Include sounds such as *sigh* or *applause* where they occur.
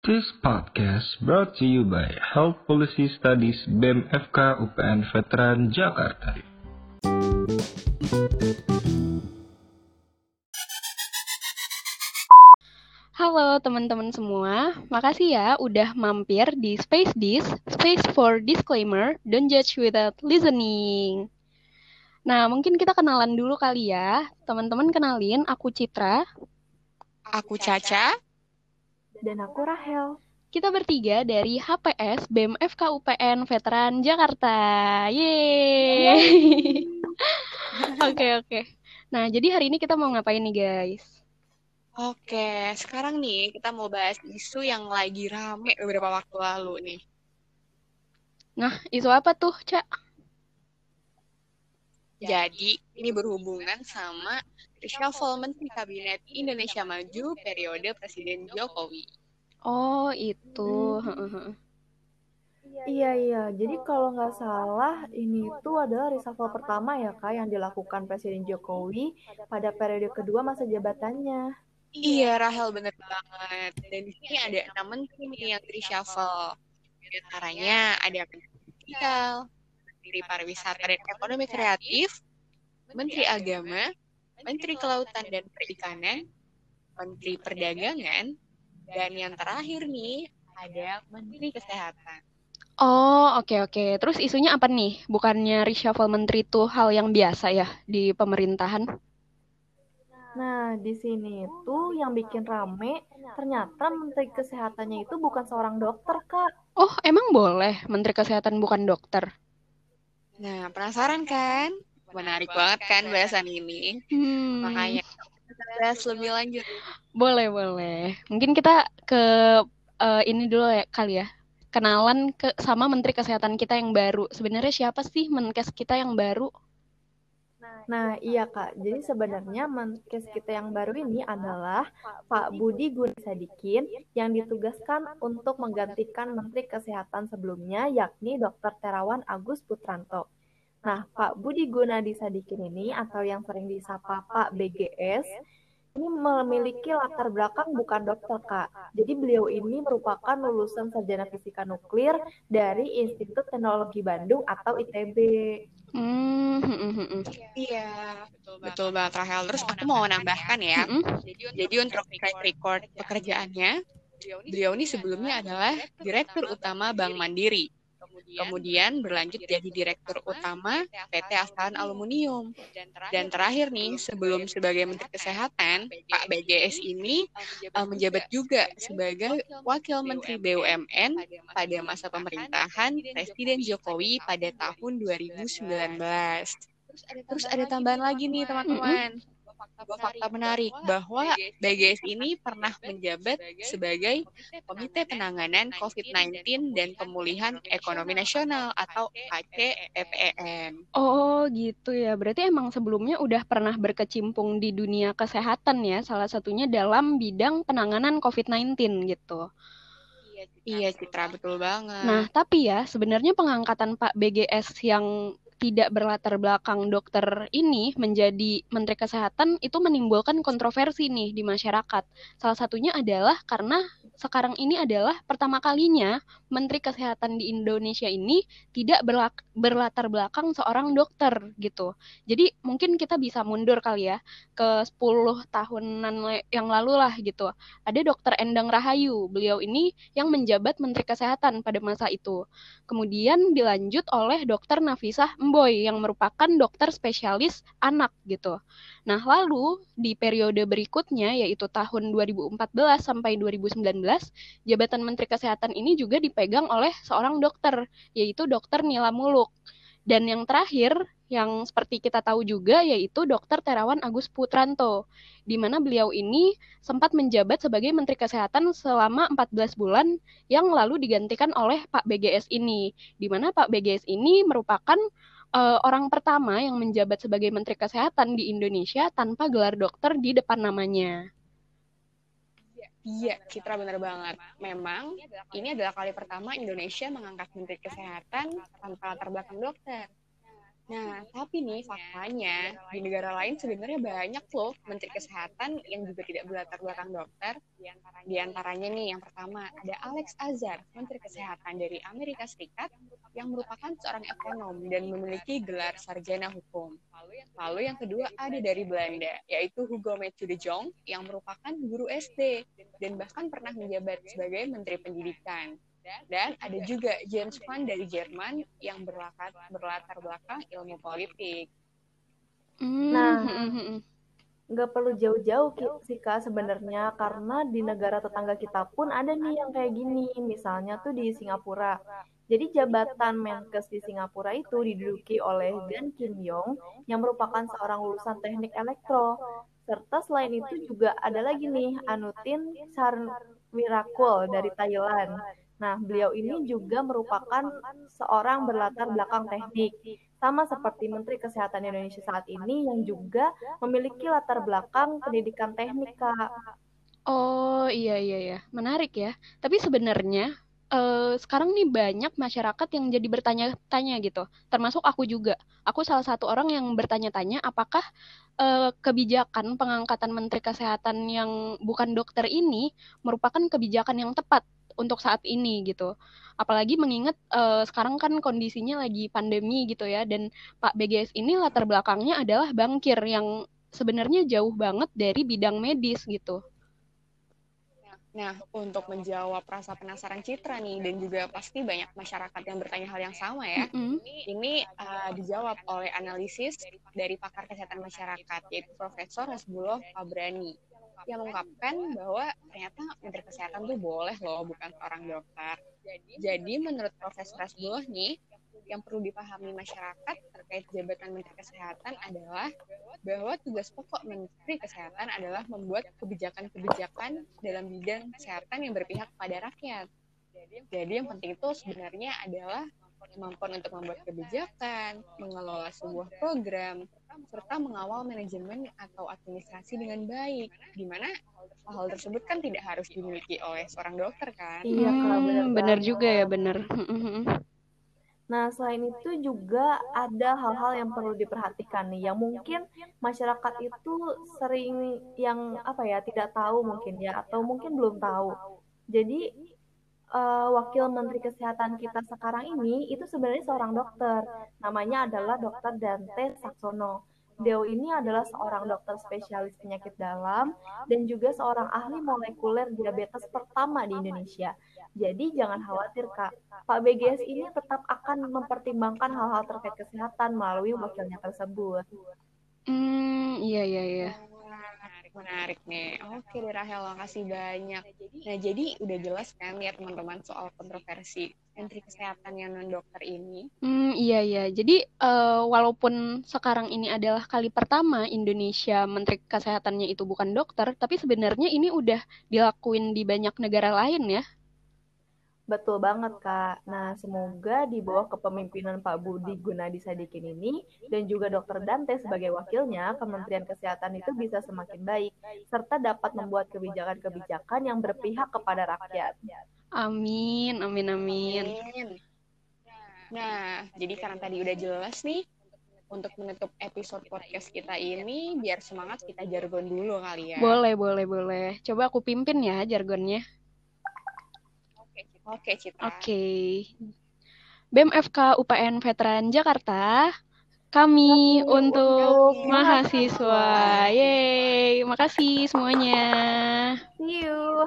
This podcast brought to you by Health Policy Studies BEM FK UPN Veteran Jakarta. Halo teman-teman semua, makasih ya udah mampir di Space Dis, Space for Disclaimer, don't judge without listening. Nah, mungkin kita kenalan dulu kali ya. Teman-teman kenalin, aku Citra. Aku Caca. Dan aku Rahel. Kita bertiga dari HPS BEM FK UPN Veteran Jakarta. Yeay! *laughs* Oke, oke. Nah, jadi hari ini kita mau ngapain nih guys? Oke, sekarang nih kita mau bahas isu yang lagi rame beberapa waktu lalu nih. Nah, isu apa tuh, Cak? Jadi, ini berhubungan sama reshuffle Menteri Kabinet Indonesia Maju periode Presiden Jokowi. Oh, itu. Iya iya, jadi kalau nggak salah ini tuh adalah reshuffle pertama ya kak yang dilakukan Presiden Jokowi pada periode kedua masa jabatannya. Iya, Rahel bener banget. Dan di sini ada enam menteri yang reshuffle. Di antaranya ada Menteri Pariwisata dan Ekonomi Kreatif, Menteri Agama, Menteri Kelautan dan Perikanan, Menteri Perdagangan, dan yang terakhir nih ada Menteri Kesehatan. Oh, oke oke. Terus isunya apa nih? Bukannya reshuffle menteri itu hal yang biasa ya di pemerintahan? Nah, di sini tuh yang bikin rame, ternyata Menteri Kesehatannya itu bukan seorang dokter, Kak. Oh, emang boleh Menteri Kesehatan bukan dokter? Nah, penasaran kan? Menarik banget kan bahasan ini. Hmm, Makanya kita bahas lebih lanjut. boleh boleh. Mungkin kita ke eh, ini dulu ya kali ya. Kenalan ke sama Menteri Kesehatan kita yang baru. Sebenarnya siapa sih Menkes kita yang baru? Nah, iya Kak. Jadi sebenarnya Menkes kita yang baru ini adalah Pak Budi Gunadisadikin yang ditugaskan untuk menggantikan Menteri Kesehatan sebelumnya yakni Dr. Terawan Agus Putranto. Nah, Pak Budi Gunadisadikin ini atau yang sering disapa Pak BGS ini memiliki latar belakang bukan dokter, Kak. Jadi beliau ini merupakan lulusan sarjana fisika nuklir dari Institut Teknologi Bandung atau ITB. Hmm, hmm, hmm, hmm. Iya, betul banget Rahel. Terus aku mau menambahkan ya. Mm-mm. Jadi untuk track record pekerjaannya, beliau ini sebelumnya adalah Direktur Utama Bank Mandiri. Kemudian berlanjut jadi Direktur Utama PT Asahan Aluminium. Dan terakhir nih, sebelum sebagai Menteri Kesehatan, Pak BGS ini uh, menjabat juga sebagai Wakil Menteri BUMN pada masa pemerintahan Presiden Jokowi pada tahun 2019. Terus ada tambahan lagi nih teman-teman. Dua fakta menarik bahwa BGS ini pernah menjabat sebagai Komite Penanganan COVID-19 dan Pemulihan Ekonomi Nasional atau KCPPN. Oh gitu ya, berarti emang sebelumnya udah pernah berkecimpung di dunia kesehatan ya, salah satunya dalam bidang penanganan COVID-19 gitu. Iya, Citra, betul banget. Nah, tapi ya sebenarnya pengangkatan Pak BGS yang tidak berlatar belakang dokter ini menjadi Menteri Kesehatan itu menimbulkan kontroversi nih di masyarakat. Salah satunya adalah karena sekarang ini adalah pertama kalinya Menteri Kesehatan di Indonesia ini tidak berlatar belakang seorang dokter gitu. Jadi mungkin kita bisa mundur kali ya ke 10 tahunan yang lalu lah gitu. Ada dokter Endang Rahayu. Beliau ini yang menjabat Menteri Kesehatan pada masa itu. Kemudian dilanjut oleh dokter Nafisah Mboy yang merupakan dokter spesialis anak gitu. Nah, lalu di periode berikutnya yaitu tahun 2014 sampai 2019, jabatan Menteri Kesehatan ini juga dipegang oleh seorang dokter yaitu dokter Nila Muluk. Dan yang terakhir yang seperti kita tahu juga yaitu Dr. Terawan Agus Putranto, di mana beliau ini sempat menjabat sebagai Menteri Kesehatan selama 14 bulan yang lalu digantikan oleh Pak BGS ini, di mana Pak BGS ini merupakan eh, orang pertama yang menjabat sebagai Menteri Kesehatan di Indonesia tanpa gelar dokter di depan namanya. Iya, Citra benar banget. Memang ini adalah kali pertama Indonesia mengangkat Menteri Kesehatan tanpa latar belakang dokter. Nah, tapi nih faktanya di negara lain sebenarnya banyak loh menteri kesehatan yang juga tidak berlatar belakang dokter. Di antaranya nih yang pertama ada Alex Azar, menteri kesehatan dari Amerika Serikat yang merupakan seorang ekonom dan memiliki gelar sarjana hukum. Lalu yang kedua ada dari Belanda, yaitu Hugo Matthew de Jong yang merupakan guru SD dan bahkan pernah menjabat sebagai menteri pendidikan. Dan ada juga James Van dari Jerman yang berlatar, berlatar belakang ilmu politik. Nah, hmm, nggak perlu jauh-jauh sih Kak sebenarnya karena di negara tetangga kita pun ada nih yang kayak gini. Misalnya tuh di Singapura. Jadi jabatan Menkes di Singapura itu diduduki oleh Gan Kim Yong yang merupakan seorang lulusan teknik elektro. Serta selain itu juga ada lagi nih Anutin Charnvirakul dari Thailand. Nah, beliau ini juga merupakan seorang berlatar belakang teknik. Sama seperti Menteri Kesehatan Indonesia saat ini yang juga memiliki latar belakang pendidikan teknik, Kak. Oh iya iya ya, menarik ya. Tapi sebenarnya eh, sekarang nih banyak masyarakat yang jadi bertanya-tanya gitu. Termasuk aku juga. Aku salah satu orang yang bertanya-tanya apakah eh, kebijakan pengangkatan Menteri Kesehatan yang bukan dokter ini merupakan kebijakan yang tepat untuk saat ini gitu. Apalagi mengingat eh, sekarang kan kondisinya lagi pandemi gitu ya dan Pak BGS ini latar belakangnya adalah bankir yang sebenarnya jauh banget dari bidang medis gitu. Nah, untuk menjawab rasa penasaran Citra nih, dan juga pasti banyak masyarakat yang bertanya hal yang sama ya, Mm-mm. ini uh, dijawab oleh analisis dari pakar kesehatan masyarakat, yaitu Profesor Hasbullah Fabrani, yang mengungkapkan bahwa ternyata Menteri Kesehatan tuh boleh loh, bukan seorang dokter. Jadi menurut Profesor Hasbullah nih, yang perlu dipahami masyarakat terkait jabatan Menteri Kesehatan adalah bahwa tugas pokok Menteri Kesehatan adalah membuat kebijakan-kebijakan dalam bidang kesehatan yang berpihak kepada rakyat. Jadi yang penting itu sebenarnya adalah kemampuan untuk membuat kebijakan, mengelola sebuah program, serta mengawal manajemen atau administrasi dengan baik. Di mana hal tersebut kan tidak harus dimiliki oleh seorang dokter kan? Iya, Hmm, benar benar banget. juga ya, benar. Nah, selain itu juga ada hal-hal yang perlu diperhatikan nih, yang mungkin masyarakat itu sering yang apa ya, tidak tahu mungkin ya, atau mungkin belum tahu. Jadi, eh, wakil Menteri Kesehatan kita sekarang ini itu sebenarnya seorang dokter. Namanya adalah Dr. Dante Saksono. Beliau ini adalah seorang dokter spesialis penyakit dalam dan juga seorang ahli molekuler diabetes pertama di Indonesia. Jadi jangan khawatir Kak, Pak BGS ini tetap akan mempertimbangkan hal-hal terkait kesehatan melalui wakilnya tersebut. Hmm, iya iya iya. Menarik, menarik nih. Oke deh Rahel, makasih banyak. Nah, jadi udah jelas kan ya teman-teman soal kontroversi Menteri Kesehatan yang non-dokter ini. Hmm, iya iya. Jadi eh, walaupun sekarang ini adalah kali pertama Indonesia Menteri Kesehatannya itu bukan dokter, tapi sebenarnya ini udah dilakuin di banyak negara lain ya. Betul banget Kak. Nah, semoga di bawah kepemimpinan Pak Budi Gunadi Sadikin ini dan juga Dr. Dante sebagai wakilnya, Kementerian Kesehatan itu bisa semakin baik serta dapat membuat kebijakan-kebijakan yang berpihak kepada rakyat. Amin, amin, amin. Nah, jadi karena tadi udah jelas nih, untuk menutup episode podcast kita ini, biar semangat kita jargon dulu kali ya. Boleh, boleh, boleh. Coba aku pimpin ya jargonnya. Oke, Citra. Oke. BEM FK UPN Veteran Jakarta. Kami untuk mahasiswa. Yeay, makasih semuanya. See you.